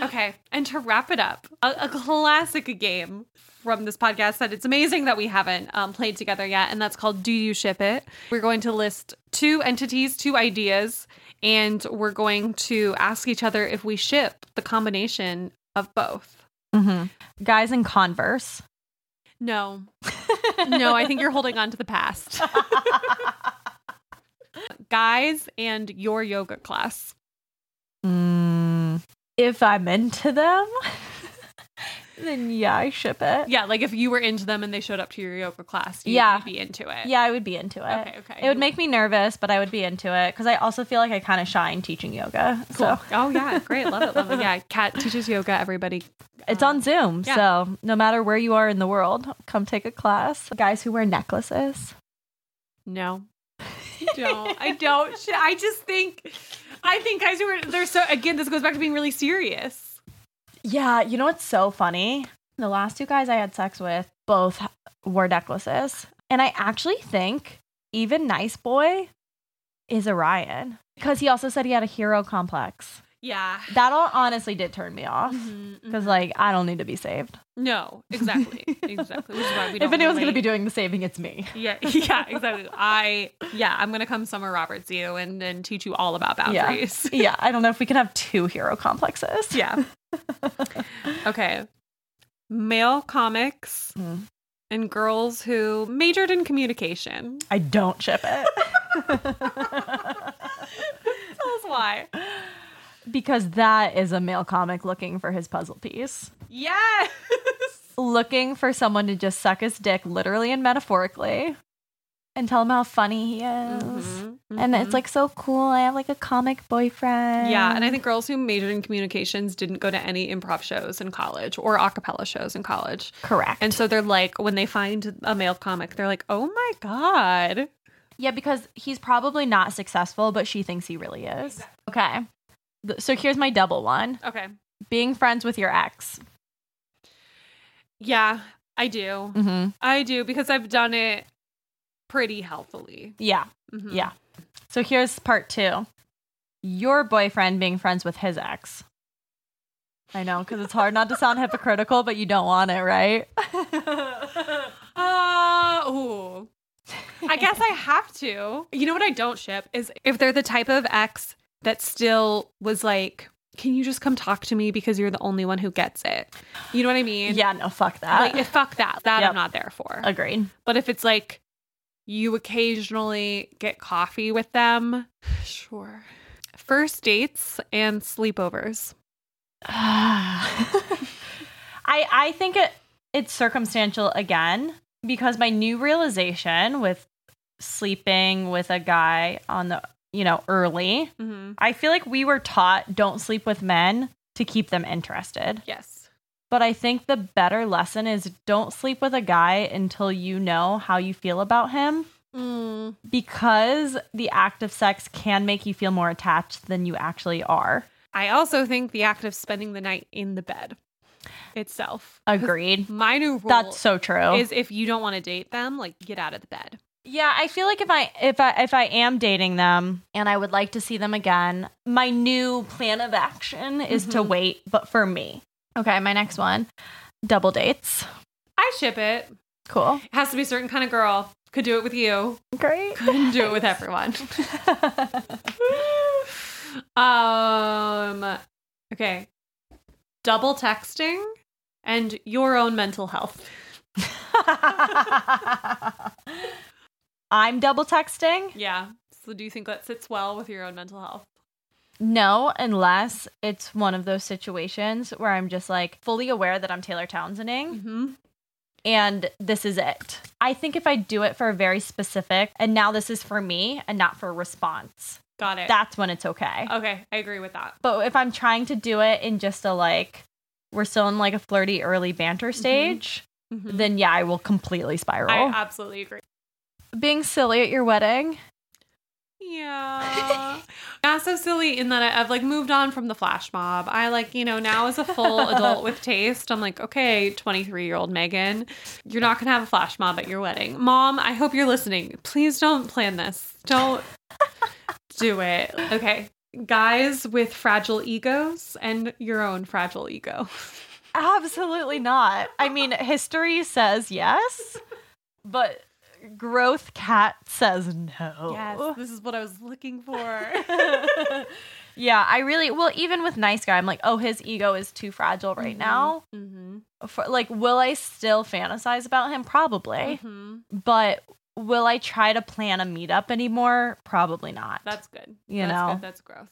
okay and to wrap it up a, a classic game from this podcast that it's amazing that we haven't um, played together yet and that's called do you ship it? We're going to list two entities two ideas and we're going to ask each other if we ship the combination of both. Mhm. guys in Converse. no. No i think you're holding on to the past. Guys and your yoga class. Mm, if I'm into them, then yeah, I ship it. yeah like if you were into them and they showed up to your yoga class you'd, Yeah. you'd be into it Yeah, I would be into it. Okay, okay. It would make me nervous, but I would be into it because I also feel like I kind of shine teaching yoga. Cool. So Oh yeah, great. Love it. Love it. Yeah. Kat teaches yoga. Everybody. it's on Zoom. yeah. So no matter where you are in the world, come take a class. Guys who wear necklaces. No. I don't. I don't. I just think. I think guys who are they're so again. This goes back to being really serious. Yeah, you know what's so funny? The last two guys I had sex with both wore necklaces. And I actually think even Nice Boy is Orion because he also said he had a hero complex. Yeah. That all honestly did turn me off because mhm. like I don't need to be saved. no, exactly, exactly. Which is why we don't If anyone's gonna be doing the saving, it's me. Yeah, yeah, exactly. I yeah, I'm gonna come Summer Roberts you and and teach you all about boundaries. Yeah, I don't know if we can have two hero complexes. Yeah. okay. Male comics Mm. and girls who majored in communication. I don't ship it. Tell us why. because that is a male comic looking for his puzzle piece. Yes. Looking for someone to just suck his dick literally and metaphorically and tell him how funny he is. Mhm, And mhm. it's like so cool. I have like a comic boyfriend. Yeah, and I think girls who majored in communications didn't go to any improv shows in college or a cappella shows in college. correct. And so they're like, when they find a male comic, they're like, oh my God. Yeah, because he's probably not successful, but she thinks he really is. Okay. So here's my double one Okay. being friends with your ex. Yeah, I do. Mm-hmm. I do because I've done it pretty healthily. Yeah. Mhm. Yeah. So here's part two your boyfriend being friends with his ex. I know, because it's hard not to sound hypocritical, but you don't want it, right? Uh, ooh. I guess I have to. You know what I don't ship is if they're the type of ex that still was like, can you just come talk to me because you're the only one who gets it? You know what I mean? yeah, no, fuck that. Like, fuck that. That Yep. I'm not there for. Agreed. But if it's like you occasionally get coffee with them, sure. First dates and sleepovers. I I think it it's circumstantial again because my new realization with sleeping with a guy on the you know early, Mm-hmm. I feel like we were taught don't sleep with men to keep them interested. Yes. But I think the better lesson is don't sleep with a guy until you know how you feel about him Mm. because the act of sex can make you feel more attached than you actually are. I also think the act of spending the night in the bed itself. Agreed. My new rule That's so true. is if you don't want to date them, like get out of the bed. Yeah, I feel like if I if I if I am dating them and I would like to see them again, my new plan of action is to Mhm. wait, but for me. Okay, my next one. Double dates. I ship it. Cool. It has to be a certain kind of girl. Could do it with you. Great. Couldn't do it with everyone. um okay. Double texting and your own mental health. I'm double texting. Yeah. So do you think that sits well with your own mental health? No, unless it's one of those situations where I'm just like fully aware that I'm Taylor Townsending Mm-hmm. and this is it. I think if I do it for a very specific, and now this is for me and not for response, Got it. that's when it's okay. okay, I agree with that. But if I'm trying to do it in just a like, we're still in like a flirty early banter stage, Mhm. then yeah, I will completely spiral. I absolutely agree. Being silly at your wedding. Yeah. Not so silly in that I- I've like moved on from the flash mob. I like, you know, now as a full adult with taste, I'm like, okay, 23 year old Megan, you're not going to have a flash mob at your wedding. Mom, I hope you're listening. Please don't plan this. Don't do it. Okay. Guys with fragile egos and your own fragile ego. Absolutely not. I mean, history says yes, but growth Kat says no. Yes, this is what I was looking for. yeah, I really well even with nice guy, I'm like, oh, his ego is too fragile right Mhm. now. mm-hmm. For, like, will I still fantasize about him? Probably, Mm-hmm. but will I try to plan a meetup anymore? Probably not. That's good. You That's know. good. That's growth.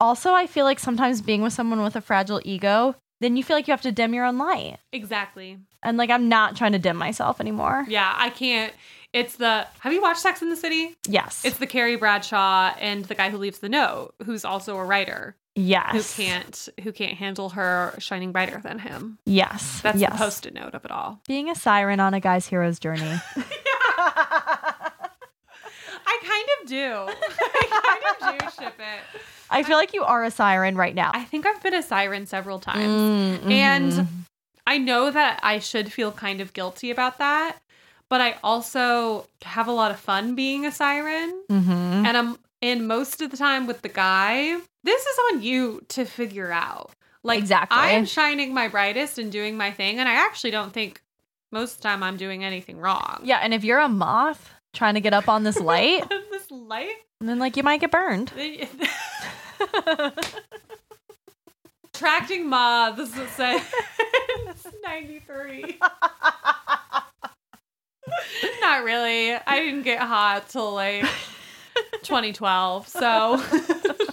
also, I feel like sometimes being with someone with a fragile ego, then you feel like you have to dim your own light, Exactly. And like I'm not trying to dim myself anymore. Yeah, I can't. It's the. Have you watched Sex in the City? Yes, It's the Carrie Bradshaw and the guy who leaves the note, who's also a writer yes, who can't who can't handle her shining brighter than him. Yes, That's yes. the post-it note of it all. Being a siren on a guy's hero's journey. I kind of do. I kind of do ship it. I feel like you are a siren right now. I think I've been a siren several times. Mm, mhm. And I know that I should feel kind of guilty about that, but I also have a lot of fun being a siren. Mhm. And I'm And most of the time with the guy, this is on you to figure out. Like Exactly. I am shining my brightest and doing my thing, and I actually don't think most of the time I'm doing anything wrong. Yeah, and if you're a moth trying to get up on this light, this light. then like you might get burned. Attracting moths says 93. Not really. I didn't get hot till like 2012. So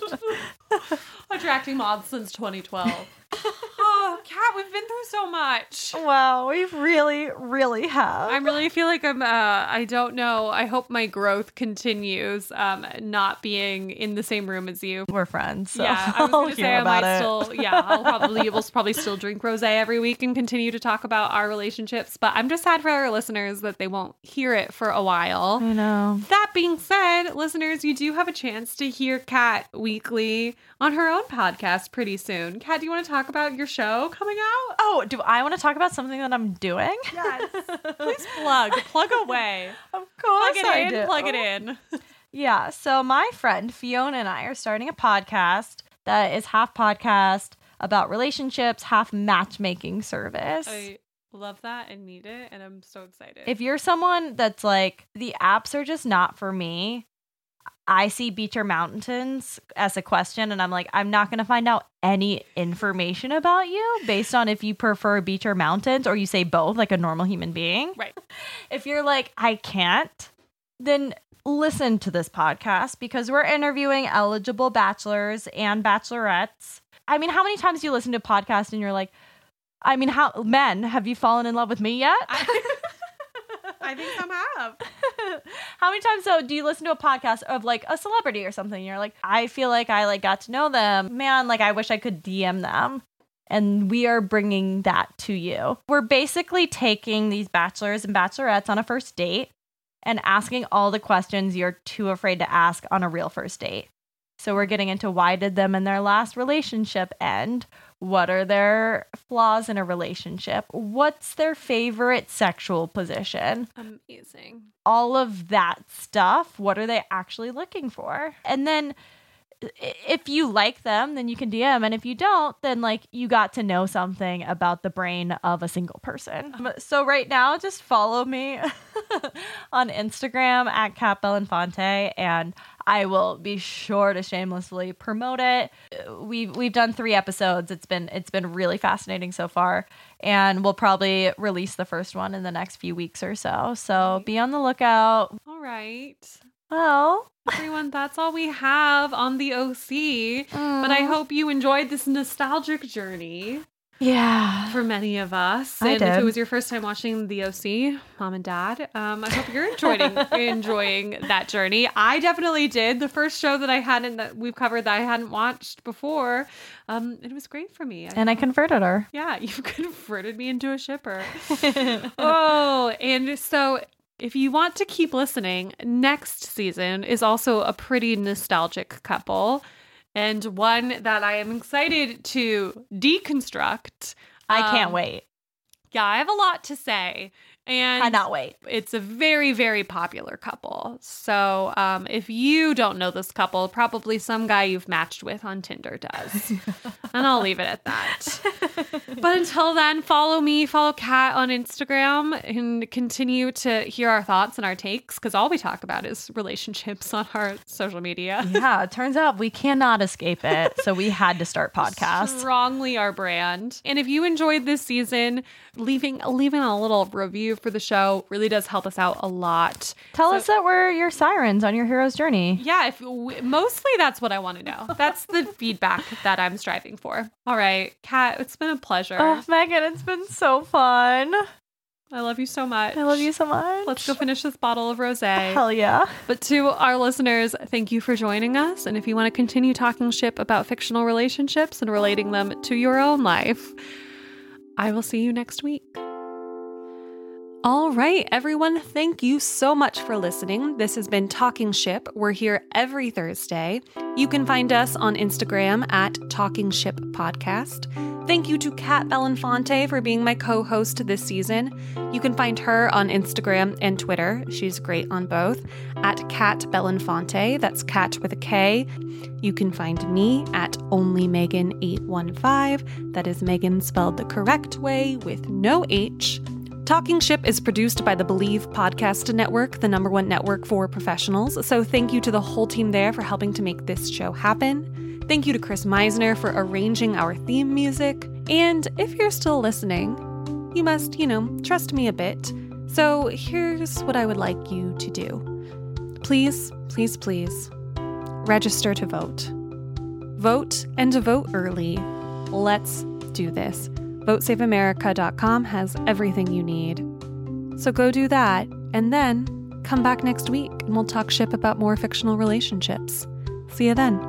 attracting moths since 2012. Oh, Kat, we've been through so much. Wow, we really, really have. I really feel like I'm. Uh, I don't know. I hope my growth continues. Um, not being in the same room as you. We're friends. So yeah, I was I'll gonna say I might it. still. Yeah, I'll probably we'll probably still drink rosé every week and continue to talk about our relationships. But I'm just sad for our listeners that they won't hear it for a while. I know. That being said, listeners, you do have a chance to hear Kat weekly on her own podcast pretty soon. Kat, do you want to talk about your show coming out? Oh, do I want to talk about something that I'm doing? Yes. Please plug. Plug away. Of Plug course it I in. do. Plug it oh. in. Yeah. So my friend Fiona and I are starting a podcast that is half podcast about relationships, half matchmaking service. I love that and need it, and I'm so excited. if you're someone that's like the apps are just not for me, I see beach or mountains as a question, and I'm like, I'm not going to find out any information about you based on if you prefer beach or mountains, or you say both, like a normal human being. right. If you're like, I can't, then listen to this podcast because we're interviewing eligible bachelors and bachelorettes. I mean, how many times do you listen to a podcast and you're like, I mean, how men have you fallen in love with me yet? I, I think some have. How many times though do you listen to a podcast of like a celebrity or something? You're like, I feel like I like got to know them. Man, like I wish I could DM them. And we are bringing that to you. We're basically taking these bachelors and bachelorettes on a first date and asking all the questions you're too afraid to ask on a real first date. So we're getting into why did them and their last relationship end? What are their flaws in a relationship? What's their favorite sexual position? Amazing. all of that stuff. What are they actually looking for? And then if you like them, then you can DM. And if you don't, then like you got to know something about the brain of a single person. So right now, just follow me on Instagram at Cat Infante and I will be sure to shamelessly promote it. We've we've done three episodes. It's been it's been really fascinating so far, and we'll probably release the first one in the next few weeks or so. So be on the lookout. All right. Well, Everyone, that's all we have on the OC. But I Mm. hope you enjoyed this nostalgic journey yeah. for many of us. I and if it was your first time watching the OC, mom and dad, um, I hope you're enjoying enjoying that journey. I definitely did. The first show that I hadn't that we've covered that I hadn't watched before, um, it was great for me. I And I converted her. Yeah, you've converted me into a shipper. oh, and so if you want to keep listening, next season is also a pretty nostalgic couple and one that I am excited to deconstruct. I can't Um, wait. Yeah, I have a lot to say. And Cannot wait. it's a very, very popular couple. So um, if you don't know this couple, probably some guy you've matched with on Tinder does. and I'll leave it at that. but until then, follow me, follow Kat on Instagram, and continue to hear our thoughts and our takes because all we talk about is relationships on our social media. yeah, it turns out we cannot escape it. So we had to start podcasts. Strongly our brand. And if you enjoyed this season, leaving leaving a little review for the show really does help us out a lot. Tell So- us that we're your sirens on your hero's journey. Yeah, if w- mostly that's what I want to know. That's the feedback that I'm striving for. All right, Kat, it's been a pleasure. Oh, Megan, it's been so fun. I love you so much. I love you so much. Let's go finish this bottle of rosé. Hell yeah. But to our listeners, thank you for joining us. And if you want to continue talking ship about fictional relationships and relating them to your own life, I will see you next week. All right, everyone, thank you so much for listening. This has been Talking Ship. We're here every Thursday. You can find us on Instagram at Talking Ship Podcast. Thank you to Kat Belinfonte for being my co host this season. You can find her on Instagram and Twitter. She's great on both at Kat Belinfonte. That's Kat with a K. You can find me at Only Megan815. That is Megan spelled the correct way with no H. Talking Ship is produced by the Bleav Podcast Network, the number one network for professionals. So thank you to the whole team there for helping to make this show happen. Thank you to Chris Meisner for arranging our theme music. And if you're still listening, you must, you know, trust me a bit. So here's what I would like you to do. Please, please, please register to vote. Vote and vote early. Let's do this. VoteSaveAmerica.com has everything you need. So go do that, and then come back next week and we'll talk ship about more fictional relationships. See you then.